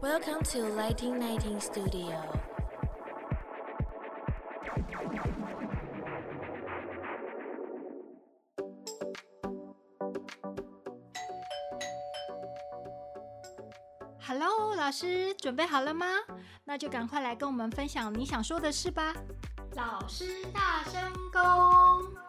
Welcome to Lighting Nineteen Studio. Hello，老师，准备好了吗？那就赶快来跟我们分享你想说的事吧。老师大声公。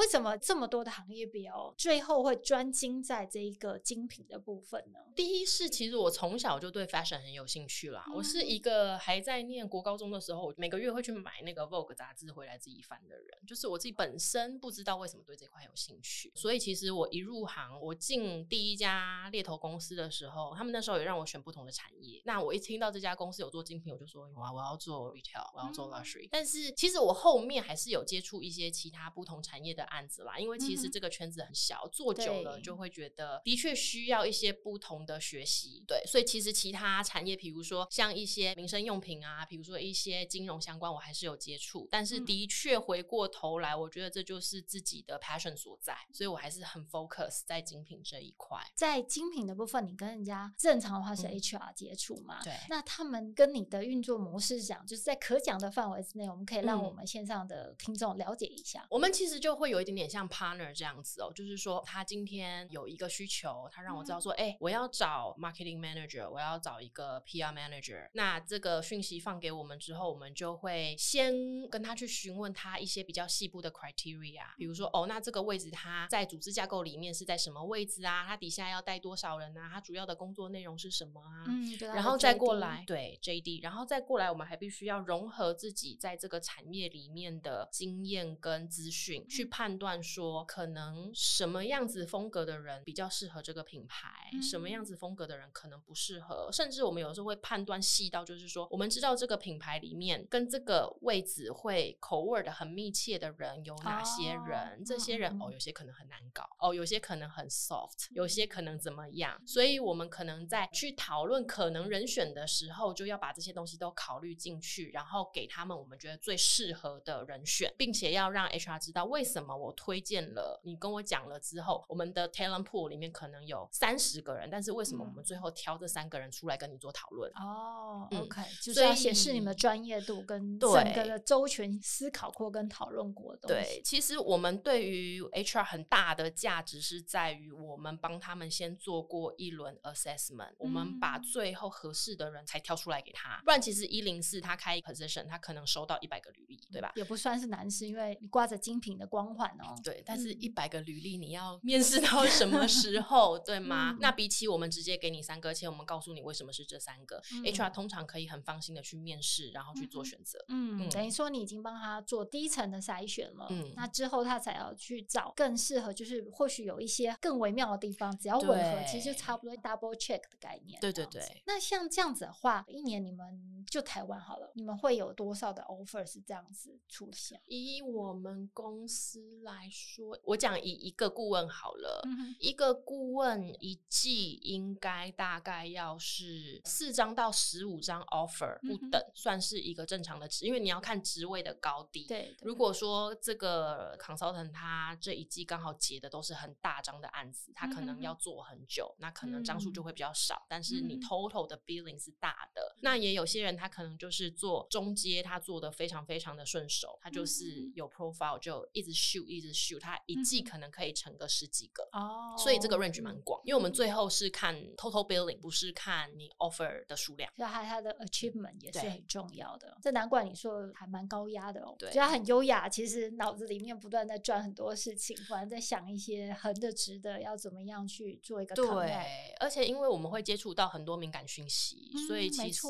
为什么这么多的行业表最后会专精在这一个精品的部分呢？第一是，其实我从小就对 fashion 很有兴趣啦。嗯、我是一个还在念国高中的时候，每个月会去买那个 Vogue 杂志回来自己翻的人。就是我自己本身不知道为什么对这块有兴趣，所以其实我一入行，我进第一家猎头公司的时候，他们那时候也让我选不同的产业。那我一听到这家公司有做精品，我就说哇，我要做 retail，我要做 luxury。嗯、但是其实我后面还是有接触一些其他不同产业的案子啦，因为其实这个圈子很小，嗯、做久了就会觉得的确需要一些不同的学习。对，所以其实其他产业，比如说像一些民生用品啊，比如说一些金融相关，我还是有接触。但是的确回过头来，我觉得这就是自己的 passion 所在，所以我还是很 focus 在精品这一块。在精品的部分，你跟人家正常的话是 HR 接触嘛？嗯、对。那他们跟你的运作模式讲，就是在可讲的范围之内，我们可以让我们线上的听众了解一下。我们其实就会有一点点像。partner 这样子哦，就是说他今天有一个需求，他让我知道说，哎、嗯欸，我要找 marketing manager，我要找一个 PR manager。那这个讯息放给我们之后，我们就会先跟他去询问他一些比较细部的 criteria，比如说，哦，那这个位置他在组织架构里面是在什么位置啊？他底下要带多少人啊？他主要的工作内容是什么啊？嗯，对。然后再过来，对 JD，然后再过来，我们还必须要融合自己在这个产业里面的经验跟资讯，去判断。说可能什么样子风格的人比较适合这个品牌，嗯、什么样子风格的人可能不适合，甚至我们有时候会判断细到，就是说我们知道这个品牌里面跟这个位置会口味的很密切的人有哪些人，哦、这些人、嗯、哦，有些可能很难搞，哦，有些可能很 soft，有些可能怎么样，所以我们可能在去讨论可能人选的时候，就要把这些东西都考虑进去，然后给他们我们觉得最适合的人选，并且要让 HR 知道为什么我推。荐了你跟我讲了之后，我们的 talent pool 里面可能有三十个人，但是为什么我们最后挑这三个人出来跟你做讨论？哦、嗯 oh,，OK，就是要显示你们专业度跟整个的周全思考过跟讨论过的东西。对，其实我们对于 HR 很大的价值是在于我们帮他们先做过一轮 assessment，、嗯、我们把最后合适的人才挑出来给他。不然其实一零四他开 position，他可能收到一百个履历，对吧？也不算是难事，因为你挂着精品的光环哦。对，但是一百个履历，你要面试到 什么时候，对吗？嗯、那比起我们直接给你三个，而且我们告诉你为什么是这三个、嗯、，HR 通常可以很放心的去面试，然后去做选择。嗯，嗯等于说你已经帮他做第一层的筛选了。嗯，那之后他才要去找更适合，就是或许有一些更微妙的地方，只要吻合，其实就差不多 double check 的概念。对对对。那像这样子的话，一年你们就台湾好了，你们会有多少的 offer 是这样子出现？以我们公司来说。我讲以一个顾问好了，嗯、一个顾问一季应该大概要是四张到十五张 offer 不等，嗯、算是一个正常的值，因为你要看职位的高低。对，对，如果说这个 consultant 他这一季刚好结的都是很大张的案子，他可能要做很久，嗯、那可能张数就会比较少，嗯、但是你 total 的 billing 是大的。嗯、那也有些人他可能就是做中阶，他做的非常非常的顺手，他就是有 profile 就一直 shoot 一直 shoot 他。一季可能可以成个十几个哦，所以这个 range 蛮广，因为我们最后是看 total billing，不是看你 offer 的数量，所以它它的 achievement 也是很重要的。这难怪你说还蛮高压的哦，对，觉得很优雅，其实脑子里面不断在转很多事情，不然在想一些横的直的要怎么样去做一个对，而且因为我们会接触到很多敏感讯息，所以其实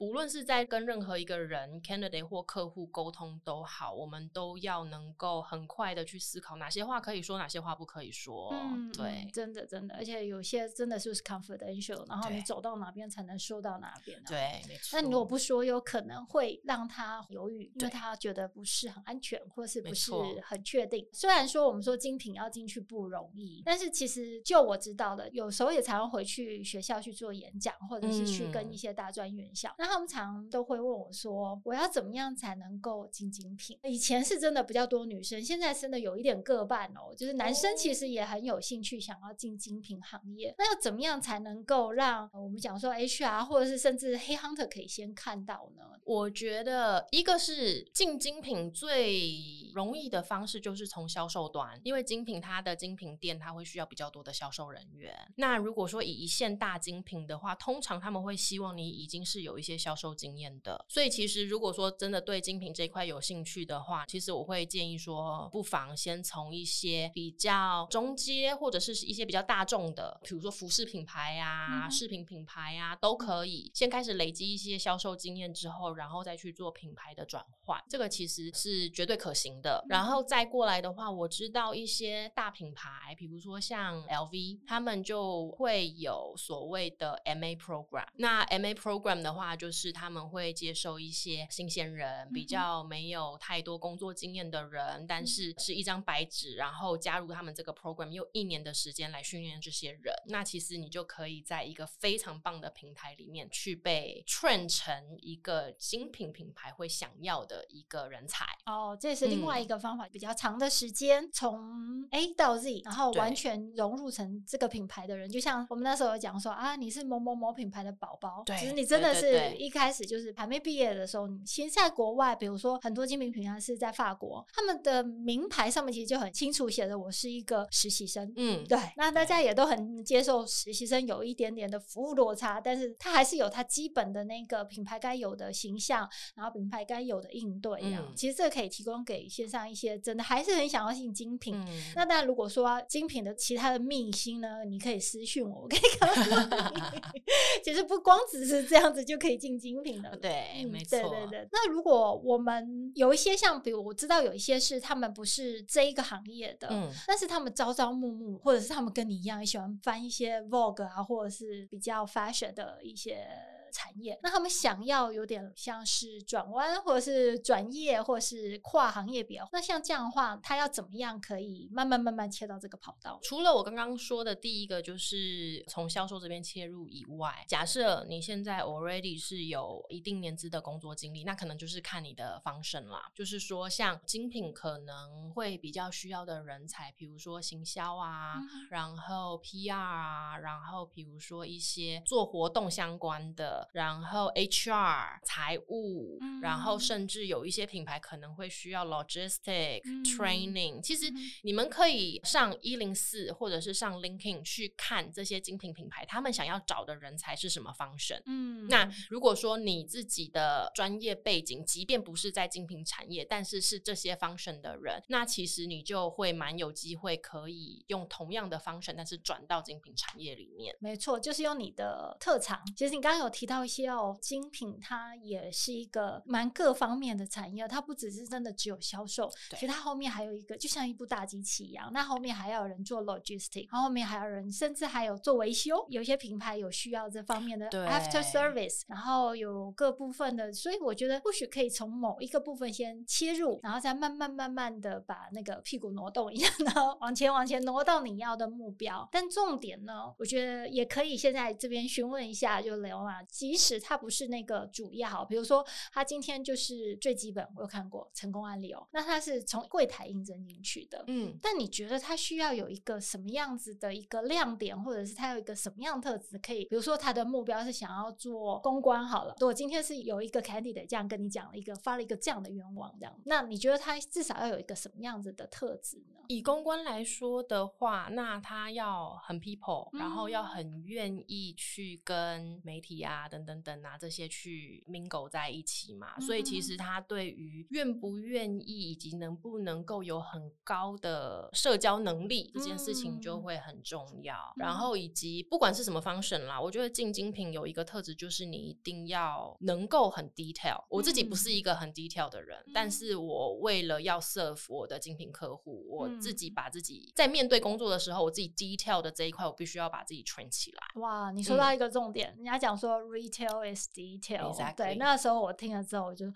无论是在跟任何一个人 candidate 或客户沟通都好，我们都要能够很快的去思考。哪些话可以说，哪些话不可以说？嗯，对，真的真的，而且有些真的是不是 confidential，然后你走到哪边才能说到哪边。对，没错。那你如果不说，有可能会让他犹豫，因为他觉得不是很安全，或是不是很确定。虽然说我们说精品要进去不容易，但是其实就我知道的，有时候也常常回去学校去做演讲，或者是去跟一些大专院校，那他们常常都会问我说，我要怎么样才能够进精品？以前是真的比较多女生，现在真的有一点各半哦，就是男生其实也很有兴趣想要进精品行业，哦、那要怎么样才能够让我们讲说 HR 或者是甚至黑 hunter 可以先看到呢？我觉得一个是进精品最容易的方式就是从销售端，因为精品它的精品店它会需要比较多的销售人员。那如果说以一线大精品的话，通常他们会希望你已经是有一些销售经验的。所以其实如果说真的对精品这一块有兴趣的话，其实我会建议说，不妨先从一些比较中阶或者是一些比较大众的，比如说服饰品牌啊、饰品品牌啊，都可以先开始累积一些销售经验之后。然后再去做品牌的转换，这个其实是绝对可行的。然后再过来的话，我知道一些大品牌，比如说像 LV，他们就会有所谓的 MA program。那 MA program 的话，就是他们会接受一些新鲜人，比较没有太多工作经验的人，但是是一张白纸，然后加入他们这个 program，用一年的时间来训练这些人。那其实你就可以在一个非常棒的平台里面去被 train 成一个。精品品牌会想要的一个人才哦，这是另外一个方法，嗯、比较长的时间从 A 到 Z，然后完全融入成这个品牌的人，就像我们那时候有讲说啊，你是某某某品牌的宝宝，对，其实你真的是一开始就是还没毕业的时候，你其实在国外，比如说很多精品品牌是在法国，他们的名牌上面其实就很清楚写着我是一个实习生，嗯，对，那大家也都很接受实习生有一点点的服务落差，但是他还是有他基本的那个品牌该有的形象，然后品牌该有的应对，嗯、其实这个可以提供给线上一些真的还是很想要进精品。嗯、那当然，如果说精品的其他的秘辛呢，你可以私讯我，我可以告诉你。其实不光只是这样子就可以进精品的，对，嗯、没错，对对。对。那如果我们有一些像，比如我知道有一些是他们不是这一个行业的，嗯、但是他们朝朝暮暮，或者是他们跟你一样也喜欢翻一些 Vogue 啊，或者是比较 fashion 的一些。产业，那他们想要有点像是转弯，或者是转业，或者是跨行业比较。那像这样的话，他要怎么样可以慢慢慢慢切到这个跑道？除了我刚刚说的第一个，就是从销售这边切入以外，假设你现在 already 是有一定年资的工作经历，那可能就是看你的 function 啦。就是说，像精品可能会比较需要的人才，比如说行销啊，嗯、然后 PR 啊，然后比如说一些做活动相关的。然后 HR 财务，嗯、然后甚至有一些品牌可能会需要 logistic、嗯、training。其实你们可以上一零四或者是上 LinkedIn 去看这些精品品牌，他们想要找的人才是什么 function。嗯，那如果说你自己的专业背景，即便不是在精品产业，但是是这些 function 的人，那其实你就会蛮有机会可以用同样的 function，但是转到精品产业里面。没错，就是用你的特长。其实你刚刚有提到。到一些哦，精品它也是一个蛮各方面的产业，它不只是真的只有销售，对其实它后面还有一个，就像一部大机器一样，那后面还要有人做 logistic，然后后面还有人，甚至还有做维修，有些品牌有需要这方面的 after service，然后有各部分的，所以我觉得或许可以从某一个部分先切入，然后再慢慢慢慢的把那个屁股挪动一下，然后往前往前挪到你要的目标。但重点呢，我觉得也可以现在这边询问一下，就聊嘛。即使他不是那个主要，比如说他今天就是最基本，我有看过成功案例哦。那他是从柜台应征进去的，嗯。但你觉得他需要有一个什么样子的一个亮点，或者是他有一个什么样特质可以？比如说他的目标是想要做公关好了。如果今天是有一个 candidate 这样跟你讲了一个发了一个这样的愿望，这样，那你觉得他至少要有一个什么样子的特质呢？以公关来说的话，那他要很 people，然后要很愿意去跟媒体啊。等等等啊，这些去 mingle 在一起嘛，嗯、所以其实他对于愿不愿意以及能不能够有很高的社交能力这件事情就会很重要。嗯、然后以及不管是什么 function 啦，我觉得进精品有一个特质就是你一定要能够很 detail。我自己不是一个很 detail 的人，嗯、但是我为了要 serve 我的精品客户，我自己把自己在面对工作的时候，我自己 detail 的这一块，我必须要把自己 train 起来。哇，你说到一个重点，嗯、人家讲说。Retail is detail。Exactly. 对，那时候我听了之后，我就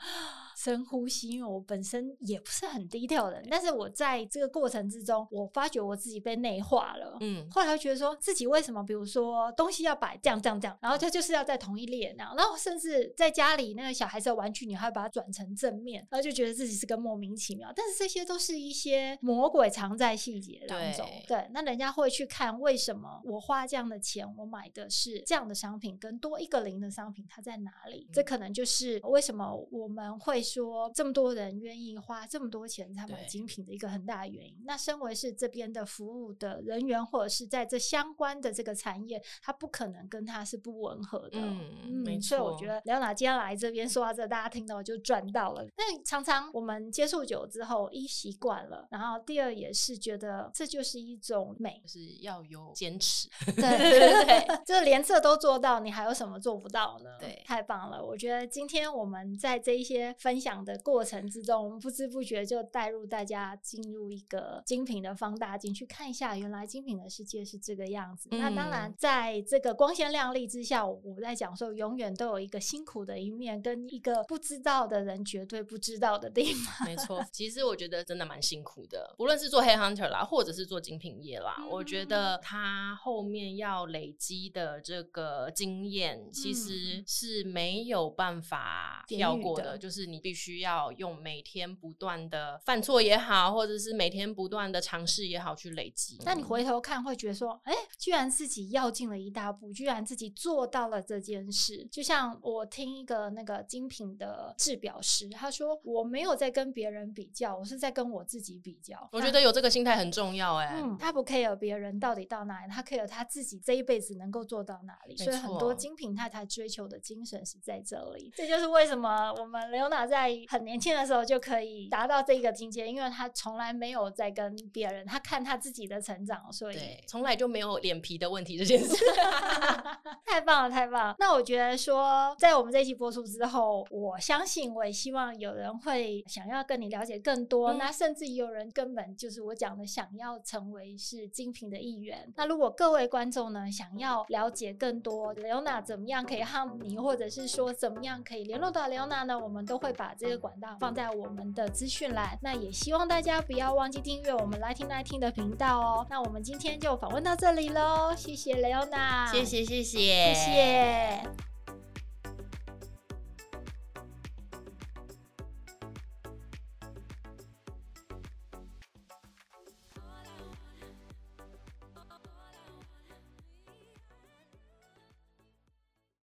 深呼吸，因为我本身也不是很低调的人，但是我在这个过程之中，我发觉我自己被内化了。嗯，后来我觉得说自己为什么，比如说东西要摆这样这样这样，然后它就是要在同一列那样，然后甚至在家里那个小孩子的玩具，你还要把它转成正面，然后就觉得自己是个莫名其妙。但是这些都是一些魔鬼藏在细节当中。对，对，那人家会去看为什么我花这样的钱，我买的是这样的商品，跟多一个零的商品，它在哪里？嗯、这可能就是为什么我们会说这么多人愿意花这么多钱才买精品的一个很大的原因。那身为是这边的服务的人员，或者是在这相关的这个产业，它不可能跟它是不吻合的。嗯，嗯没错。所以我觉得刘娜今天来这边说到这，大家听到就赚到了。那常常我们接触久之后，一习惯了，然后第二也是觉得这就是一种美，就是要有坚持。对对对，对，就是 连这都做到，你还有什么做不到呢？对，太棒了！我觉得今天我们在这一些分享的过程之中，我们不知不觉就带入大家进入一个精品的放大镜，去看一下原来精品的世界是这个样子。嗯、那当然，在这个光鲜亮丽之下，我在讲说，永远都有一个辛苦的一面，跟一个不知道的人绝对不知道的地方。没错，其实我觉得真的蛮辛苦的，无论是做 headhunter 啦，或者是做精品业啦，嗯、我觉得他后面要累积的这个经验，其实是没有办法跳过的，的就是你必须要用每天不断的犯错也好，或者是每天不断的尝试也好去累积。那你回头看会觉得说，哎、欸，居然自己要进了一大步，居然自己做到了这件事。就像我听一个那个精品的制表师，他说我没有在跟别人比较，我是在跟我自己比较。我觉得有这个心态很重要、欸，哎，嗯，他不 care 别人到底到哪里，他 care 他自己这一辈子能够做到哪里。所以很多精品太太追求的精神是在这里。这就是为什么我们 Leona 在很年轻的时候就可以达到这个境界，因为他从来没有在跟别人，他看他自己的成长，所以从来就没有脸皮的问题这件事。太棒了，太棒了！那我觉得说，在我们这一期播出之后，我相信我也希望有人会想要跟你了解更多，嗯、那甚至有人根本就是我讲的想要成为是精品的一员。那如果各位观众呢，想要了解更多 Leona 怎么样可以和你，或者是说怎么样可以联络到 Leona 呢？我们都会把这个管道放在我们的资讯栏。那也希望大家不要忘记订阅我们 Lighting Lighting 的频道哦。那我们今天就访问到这里喽，谢谢 Leona，谢谢谢谢谢谢。